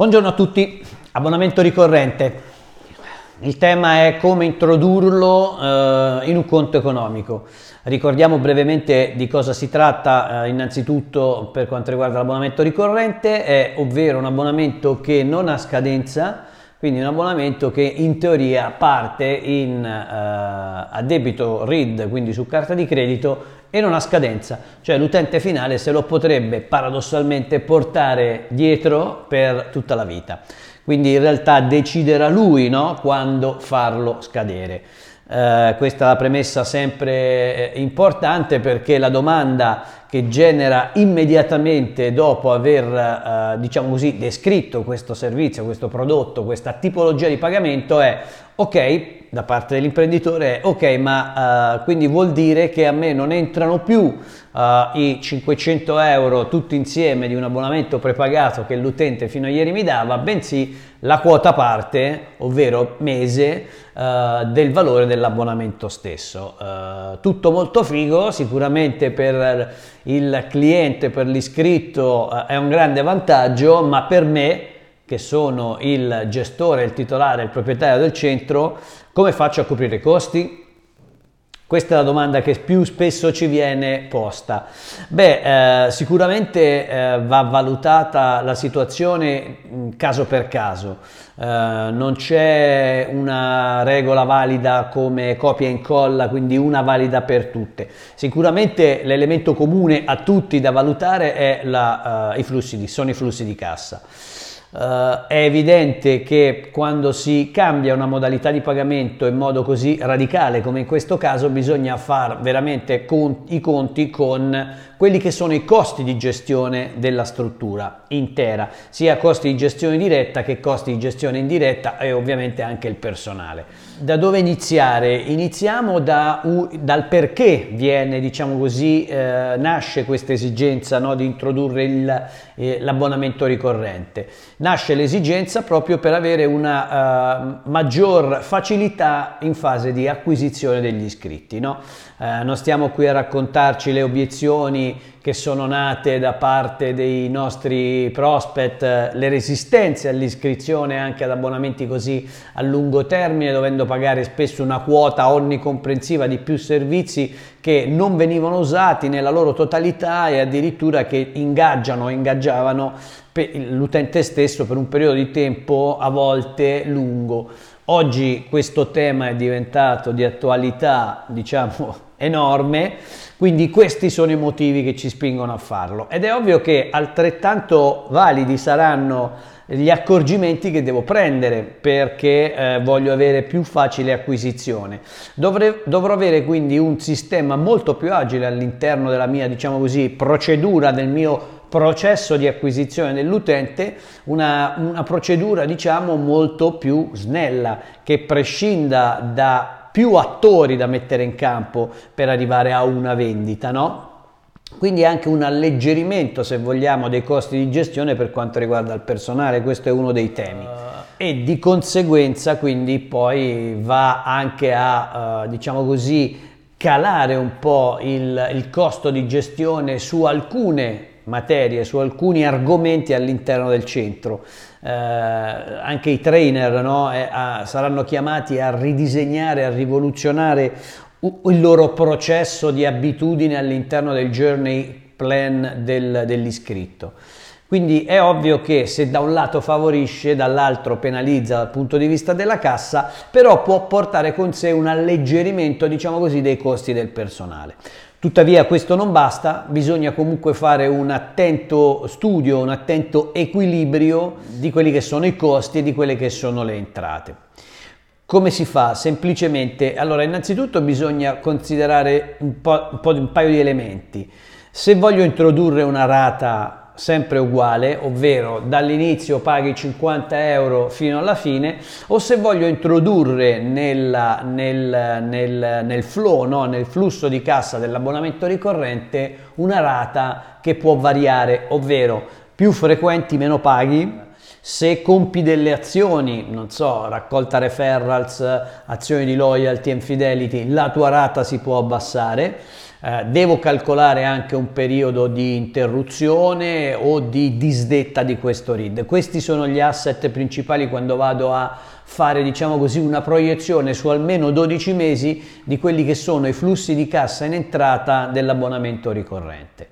Buongiorno a tutti, abbonamento ricorrente. Il tema è come introdurlo eh, in un conto economico. Ricordiamo brevemente di cosa si tratta, eh, innanzitutto per quanto riguarda l'abbonamento ricorrente, è ovvero un abbonamento che non ha scadenza, quindi un abbonamento che in teoria parte in, eh, a debito RID, quindi su carta di credito, e non ha scadenza, cioè l'utente finale se lo potrebbe paradossalmente portare dietro per tutta la vita. Quindi in realtà deciderà lui no, quando farlo scadere. Eh, questa è la premessa sempre eh, importante perché la domanda che genera immediatamente dopo aver eh, diciamo così descritto questo servizio, questo prodotto, questa tipologia di pagamento è ok, da parte dell'imprenditore è ok, ma uh, quindi vuol dire che a me non entrano più uh, i 500 euro tutti insieme di un abbonamento prepagato che l'utente fino a ieri mi dava, bensì la quota parte, ovvero mese, uh, del valore dell'abbonamento stesso. tutto molto figo, sicuramente per il cliente, per l'iscritto è un grande vantaggio, ma per me che sono il gestore, il titolare, il proprietario del centro, come faccio a coprire i costi? Questa è la domanda che più spesso ci viene posta. Beh, eh, sicuramente eh, va valutata la situazione caso per caso. Eh, non c'è una regola valida come copia e incolla, quindi una valida per tutte. Sicuramente l'elemento comune a tutti da valutare la, eh, i flussi di, sono i flussi di cassa. Uh, è evidente che quando si cambia una modalità di pagamento in modo così radicale come in questo caso bisogna fare veramente con, i conti con quelli che sono i costi di gestione della struttura intera, sia costi di gestione diretta che costi di gestione indiretta e ovviamente anche il personale. Da dove iniziare? Iniziamo da, dal perché viene, diciamo così, eh, nasce questa esigenza no, di introdurre il, eh, l'abbonamento ricorrente. Nasce l'esigenza proprio per avere una uh, maggior facilità in fase di acquisizione degli iscritti. No? Eh, non stiamo qui a raccontarci le obiezioni che sono nate da parte dei nostri prospect, le resistenze all'iscrizione anche ad abbonamenti così a lungo termine, dovendo pagare spesso una quota onnicomprensiva di più servizi che non venivano usati nella loro totalità e addirittura che ingaggiano o ingaggiavano l'utente stesso per un periodo di tempo a volte lungo. Oggi questo tema è diventato di attualità, diciamo, enorme, quindi questi sono i motivi che ci spingono a farlo ed è ovvio che altrettanto validi saranno gli accorgimenti che devo prendere perché eh, voglio avere più facile acquisizione. Dovre, dovrò avere quindi un sistema molto più agile all'interno della mia, diciamo così, procedura, del mio processo di acquisizione dell'utente, una, una procedura diciamo molto più snella che prescinda da più attori da mettere in campo per arrivare a una vendita, no? Quindi anche un alleggerimento, se vogliamo, dei costi di gestione per quanto riguarda il personale, questo è uno dei temi. E di conseguenza quindi poi va anche a, uh, diciamo così, calare un po' il, il costo di gestione su alcune materie, su alcuni argomenti all'interno del centro. Eh, anche i trainer no, eh, a, saranno chiamati a ridisegnare, a rivoluzionare il loro processo di abitudine all'interno del journey plan del, dell'iscritto. Quindi è ovvio che se da un lato favorisce, dall'altro penalizza dal punto di vista della cassa, però può portare con sé un alleggerimento, diciamo così, dei costi del personale. Tuttavia questo non basta, bisogna comunque fare un attento studio, un attento equilibrio di quelli che sono i costi e di quelle che sono le entrate. Come si fa? Semplicemente, allora innanzitutto bisogna considerare un, po', un, po', un paio di elementi. Se voglio introdurre una rata sempre uguale, ovvero dall'inizio paghi 50 euro fino alla fine, o se voglio introdurre nella, nel, nel, nel flow, no? nel flusso di cassa dell'abbonamento ricorrente, una rata che può variare, ovvero più frequenti meno paghi, se compi delle azioni, non so, raccolta referrals, azioni di loyalty and fidelity, la tua rata si può abbassare eh, devo calcolare anche un periodo di interruzione o di disdetta di questo RID. Questi sono gli asset principali quando vado a fare diciamo così una proiezione su almeno 12 mesi di quelli che sono i flussi di cassa in entrata dell'abbonamento ricorrente.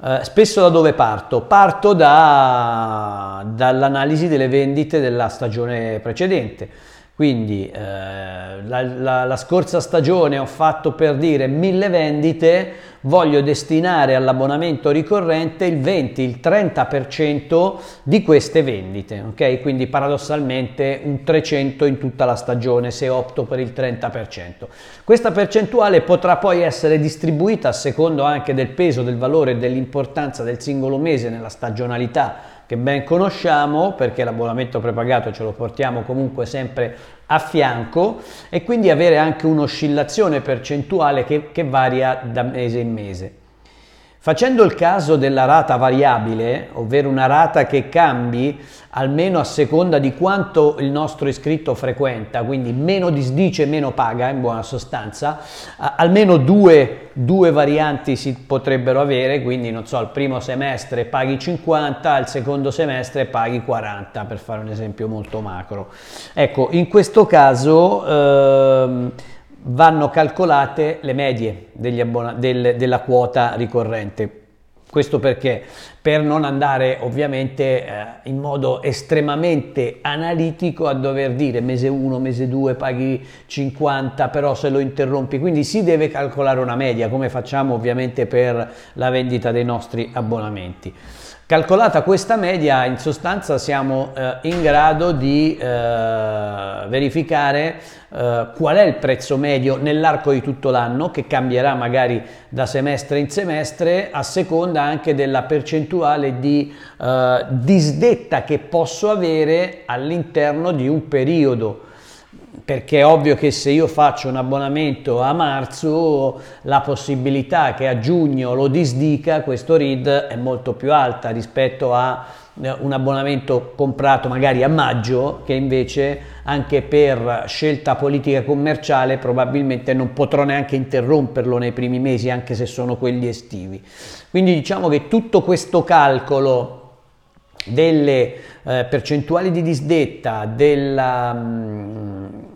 Eh, spesso da dove parto? Parto da, dall'analisi delle vendite della stagione precedente quindi eh, la, la, la, scorsa stagione ho fatto per dire mille vendite, voglio destinare all'abbonamento ricorrente il 20, il 30% di queste vendite, ok? Quindi paradossalmente un 300 in tutta la stagione se opto per il 30%. Questa percentuale potrà poi essere distribuita a secondo anche del peso, del valore e dell'importanza del singolo mese nella stagionalità che ben conosciamo perché l'abbonamento prepagato ce lo portiamo comunque sempre a fianco e quindi avere anche un'oscillazione percentuale che, che varia da mese in mese. Facendo il caso della rata variabile, ovvero una rata che cambi almeno a seconda di quanto il nostro iscritto frequenta, quindi meno disdice meno paga in buona sostanza, almeno due, due varianti si potrebbero avere, quindi non so, al primo semestre paghi 50, al secondo semestre paghi 40, per fare un esempio molto macro. Ecco, in questo caso... Ehm, vanno calcolate le medie abbon- del, della quota ricorrente. Questo perché? Per non andare ovviamente eh, in modo estremamente analitico a dover dire mese 1, mese 2 paghi 50, però se lo interrompi, quindi si deve calcolare una media come facciamo ovviamente per la vendita dei nostri abbonamenti. Calcolata questa media, in sostanza siamo eh, in grado di eh, verificare eh, qual è il prezzo medio nell'arco di tutto l'anno, che cambierà magari da semestre in semestre, a seconda anche della percentuale di eh, disdetta che posso avere all'interno di un periodo perché è ovvio che se io faccio un abbonamento a marzo la possibilità che a giugno lo disdica questo read è molto più alta rispetto a eh, un abbonamento comprato magari a maggio che invece anche per scelta politica commerciale probabilmente non potrò neanche interromperlo nei primi mesi anche se sono quelli estivi. Quindi diciamo che tutto questo calcolo delle eh, percentuali di disdetta della mh, mm,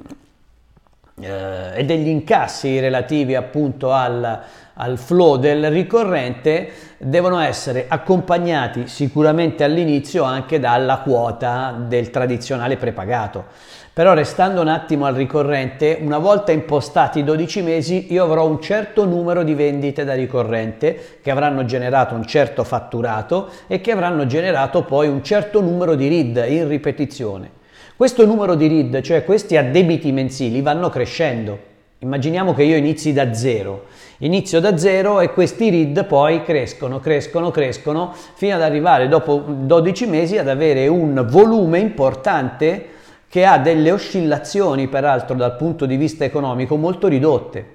eh, e degli incassi relativi appunto al, al flow del ricorrente devono essere accompagnati sicuramente all'inizio anche dalla quota del tradizionale prepagato. Però restando un attimo al ricorrente, una volta impostati i 12 mesi io avrò un certo numero di vendite da ricorrente che avranno generato un certo fatturato e che avranno generato poi un certo numero di read in ripetizione. Questo numero di RID, cioè questi addebiti mensili, vanno crescendo. Immaginiamo che io inizi da zero. Inizio da zero e questi RID poi crescono, crescono, crescono, fino ad arrivare dopo 12 mesi ad avere un volume importante che ha delle oscillazioni, peraltro dal punto di vista economico, molto ridotte.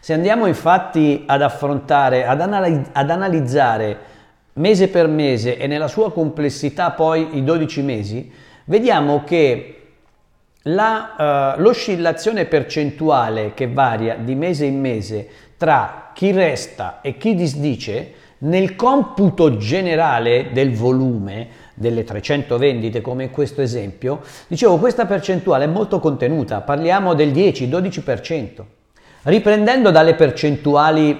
Se andiamo infatti ad affrontare, ad, analiz- ad analizzare mese per mese e nella sua complessità poi i 12 mesi, vediamo che la, uh, l'oscillazione percentuale che varia di mese in mese tra chi resta e chi disdice nel computo generale del volume delle 300 vendite come in questo esempio, dicevo questa percentuale è molto contenuta, parliamo del 10-12%. Riprendendo dalle percentuali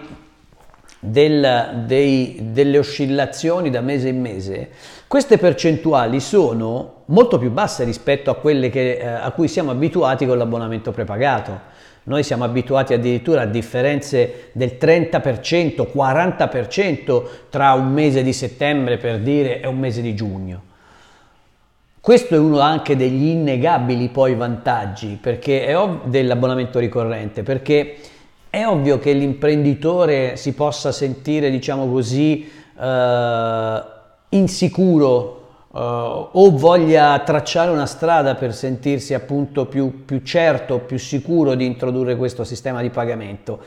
del, dei, delle oscillazioni da mese in mese, queste percentuali sono molto più basse rispetto a quelle che, eh, a cui siamo abituati con l'abbonamento prepagato. Noi siamo abituati addirittura a differenze del 30%, 40% tra un mese di settembre per dire e un mese di giugno. Questo è uno anche degli innegabili poi vantaggi ov- dell'abbonamento ricorrente, perché è ovvio che l'imprenditore si possa sentire, diciamo così, eh, insicuro eh, o voglia tracciare una strada per sentirsi appunto più, più certo, più sicuro di introdurre questo sistema di pagamento.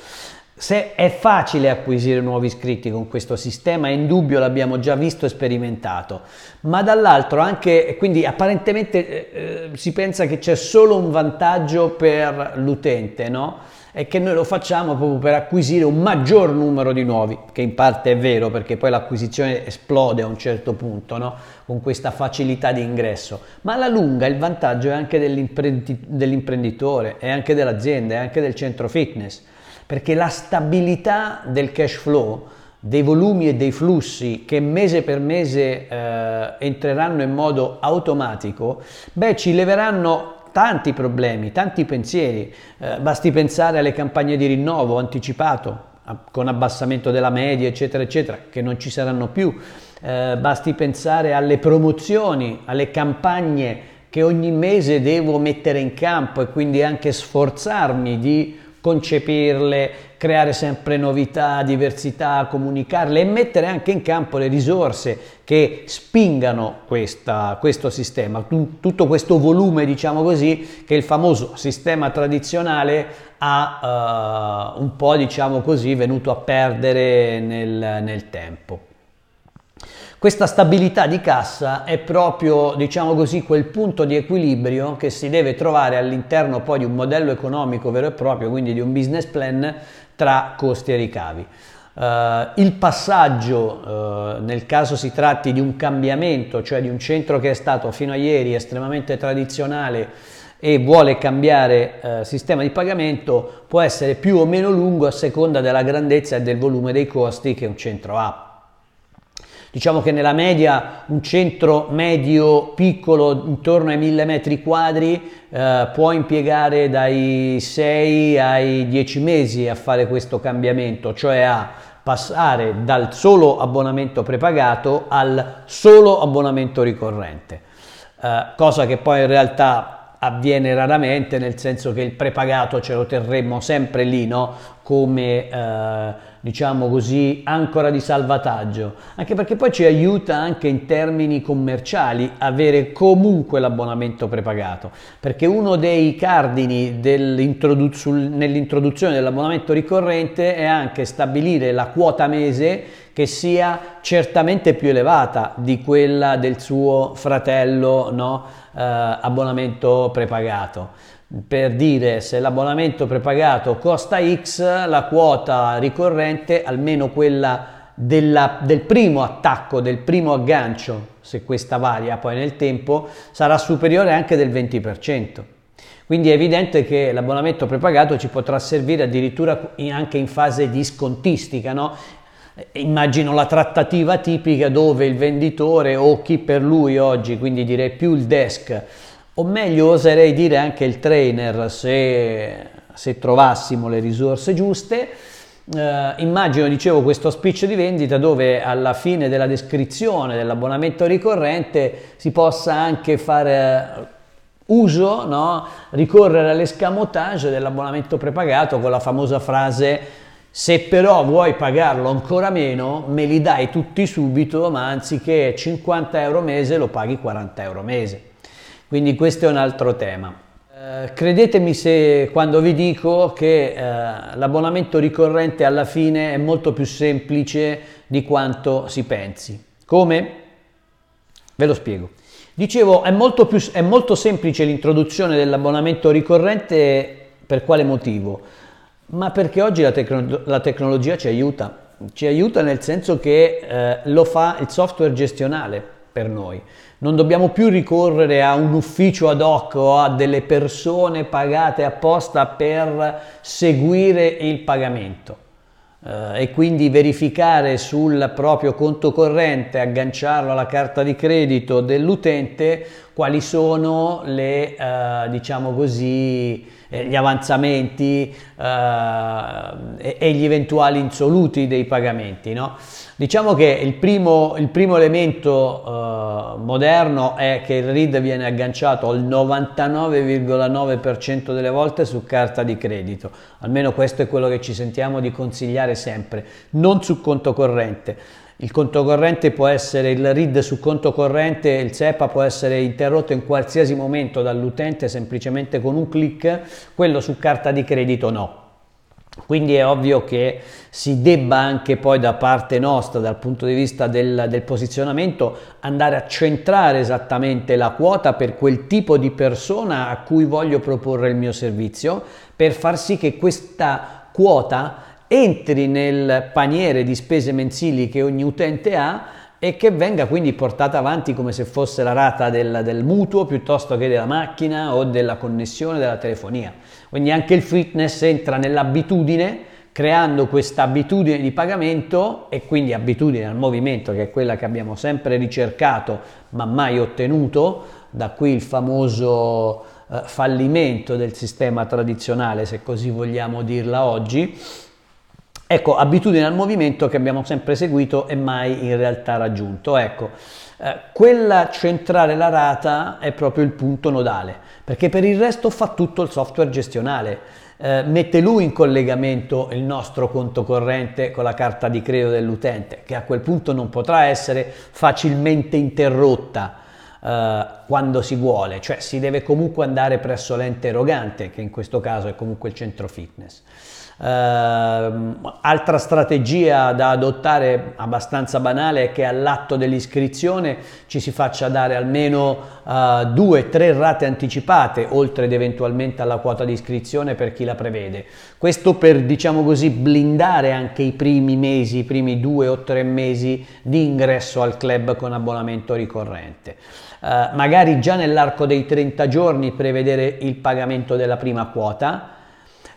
Se è facile acquisire nuovi iscritti con questo sistema, è indubbio, l'abbiamo già visto e sperimentato, ma dall'altro anche, quindi apparentemente eh, eh si pensa che c'è solo un vantaggio per l'utente, no? è che noi lo facciamo proprio per acquisire un maggior numero di nuovi, che in parte è vero perché poi l'acquisizione esplode a un certo punto, no? con questa facilità di ingresso, ma alla lunga il vantaggio è anche dell'imprenditore, è anche dell'azienda, è anche del centro fitness, perché la stabilità del cash flow, dei volumi e dei flussi che mese per mese eh, entreranno in modo automatico, beh, ci leveranno tanti problemi, tanti pensieri. Eh, basti pensare alle campagne di rinnovo anticipato, con abbassamento della media, eccetera, eccetera, che non ci saranno più. Eh, basti pensare alle promozioni, alle campagne che ogni mese devo mettere in campo e quindi anche sforzarmi di concepirle, creare sempre novità, diversità, comunicarle e mettere anche in campo le risorse che spingano questa, questo sistema, tutto questo volume, diciamo così, che il famoso sistema tradizionale ha uh, un po', diciamo così, venuto a perdere nel, nel tempo. Questa stabilità di cassa è proprio, diciamo così, quel punto di equilibrio che si deve trovare all'interno poi di un modello economico vero e proprio, quindi di un business plan tra costi e ricavi. Uh, il passaggio, uh, nel caso si tratti di un cambiamento, cioè di un centro che è stato fino a ieri estremamente tradizionale e vuole cambiare uh, sistema di pagamento, può essere più o meno lungo a seconda della grandezza e del volume dei costi che un centro ha. Diciamo che nella media un centro medio piccolo intorno ai 1000 metri quadri eh, può impiegare dai 6 ai 10 mesi a fare questo cambiamento, cioè a passare dal solo abbonamento prepagato al solo abbonamento ricorrente, eh, cosa che poi in realtà avviene raramente, nel senso che il prepagato ce lo terremo sempre lì, no? come eh, diciamo così, ancora di salvataggio, anche perché poi ci aiuta anche in termini commerciali avere comunque l'abbonamento prepagato, perché uno dei cardini nell'introduzione dell'abbonamento ricorrente è anche stabilire la quota mese che sia certamente più elevata di quella del suo fratello no? eh, abbonamento prepagato per dire se l'abbonamento prepagato costa X, la quota ricorrente, almeno quella della, del primo attacco, del primo aggancio, se questa varia poi nel tempo, sarà superiore anche del 20%. Quindi è evidente che l'abbonamento prepagato ci potrà servire addirittura anche in fase di scontistica, no? Immagino la trattativa tipica dove il venditore o chi per lui oggi, quindi direi più il desk, o meglio oserei dire anche il trainer se, se trovassimo le risorse giuste. Eh, immagino, dicevo, questo speech di vendita dove alla fine della descrizione dell'abbonamento ricorrente si possa anche fare uso, no? ricorrere all'escamotage dell'abbonamento prepagato con la famosa frase se però vuoi pagarlo ancora meno, me li dai tutti subito, ma anziché 50 euro mese lo paghi 40 euro mese. Quindi questo è un altro tema. Eh, credetemi se quando vi dico che eh, l'abbonamento ricorrente alla fine è molto più semplice di quanto si pensi. Come? Ve lo spiego. Dicevo, è molto, più, è molto semplice l'introduzione dell'abbonamento ricorrente per quale motivo? Ma perché oggi la, tecno- la tecnologia ci aiuta. Ci aiuta nel senso che eh, lo fa il software gestionale per noi. Non dobbiamo più ricorrere a un ufficio ad hoc o a delle persone pagate apposta per seguire il pagamento. Eh, e quindi verificare sul proprio conto corrente, agganciarlo alla carta di credito dell'utente quali sono le, eh, diciamo così, eh, gli avanzamenti eh, e, gli eventuali insoluti dei pagamenti. No? Diciamo che il primo, il primo elemento eh, moderno è che il RID viene agganciato al 99,9% delle volte su carta di credito, almeno questo è quello che ci sentiamo di consigliare sempre, non su conto corrente. Il conto corrente può essere il RID su conto corrente, il SEPA può essere interrotto in qualsiasi momento dall'utente semplicemente con un clic, quello su carta di credito no. Quindi è ovvio che si debba anche poi da parte nostra, dal punto di vista del, del, posizionamento, andare a centrare esattamente la quota per quel tipo di persona a cui voglio proporre il mio servizio, per far sì che questa quota entri nel paniere di spese mensili che ogni utente ha e che venga quindi portata avanti come se fosse la rata del, del, mutuo piuttosto che della macchina o della connessione della telefonia. Quindi anche il fitness entra nell'abitudine creando questa abitudine di pagamento e quindi abitudine al movimento che è quella che abbiamo sempre ricercato ma mai ottenuto, da qui il famoso eh, fallimento del sistema tradizionale se così vogliamo dirla oggi Ecco, abitudine al movimento che abbiamo sempre seguito e mai in realtà raggiunto. Ecco, eh, quella centrare la rata è proprio il punto nodale, perché per il resto fa tutto il software gestionale. Eh, mette lui in collegamento il nostro conto corrente con la carta di credito dell'utente, che a quel punto non potrà essere facilmente interrotta eh, quando si vuole, cioè si deve comunque andare presso l'ente erogante, che in questo caso è comunque il centro fitness. Uh, altra strategia da adottare abbastanza banale è che all'atto dell'iscrizione ci si faccia dare almeno uh, due, tre rate anticipate oltre ed eventualmente alla quota di iscrizione per chi la prevede. Questo per diciamo così blindare anche i primi mesi, i primi due o tre mesi di ingresso al club con abbonamento ricorrente. Uh, magari già nell'arco dei 30 giorni prevedere il pagamento della prima quota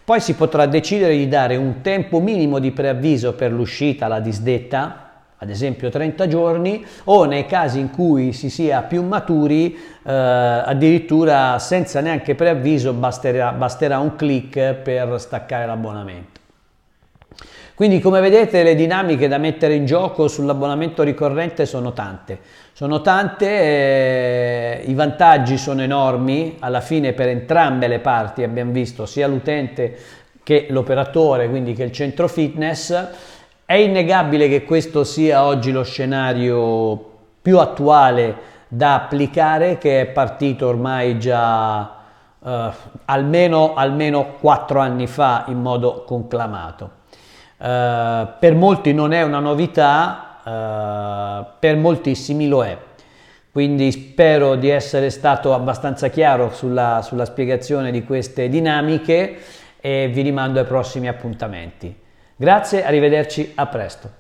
poi si potrà decidere di dare un tempo minimo di preavviso per l'uscita, la disdetta, ad esempio 30 giorni, o nei casi in cui si sia più maturi, eh, addirittura senza neanche preavviso basterà, basterà un clic per staccare l'abbonamento. Quindi come vedete le dinamiche da mettere in gioco sull'abbonamento ricorrente sono tante, sono tante, eh, i vantaggi sono enormi, alla fine per entrambe le parti abbiamo visto sia l'utente che l'operatore, quindi che il centro fitness, è innegabile che questo sia oggi lo scenario più attuale da applicare che è partito ormai già eh, almeno, almeno 4 anni fa in modo conclamato. Eh, per molti non è una novità, uh, per moltissimi lo è. Quindi spero di essere stato abbastanza chiaro sulla, sulla spiegazione di queste dinamiche e vi rimando ai prossimi appuntamenti. Grazie, arrivederci, a presto.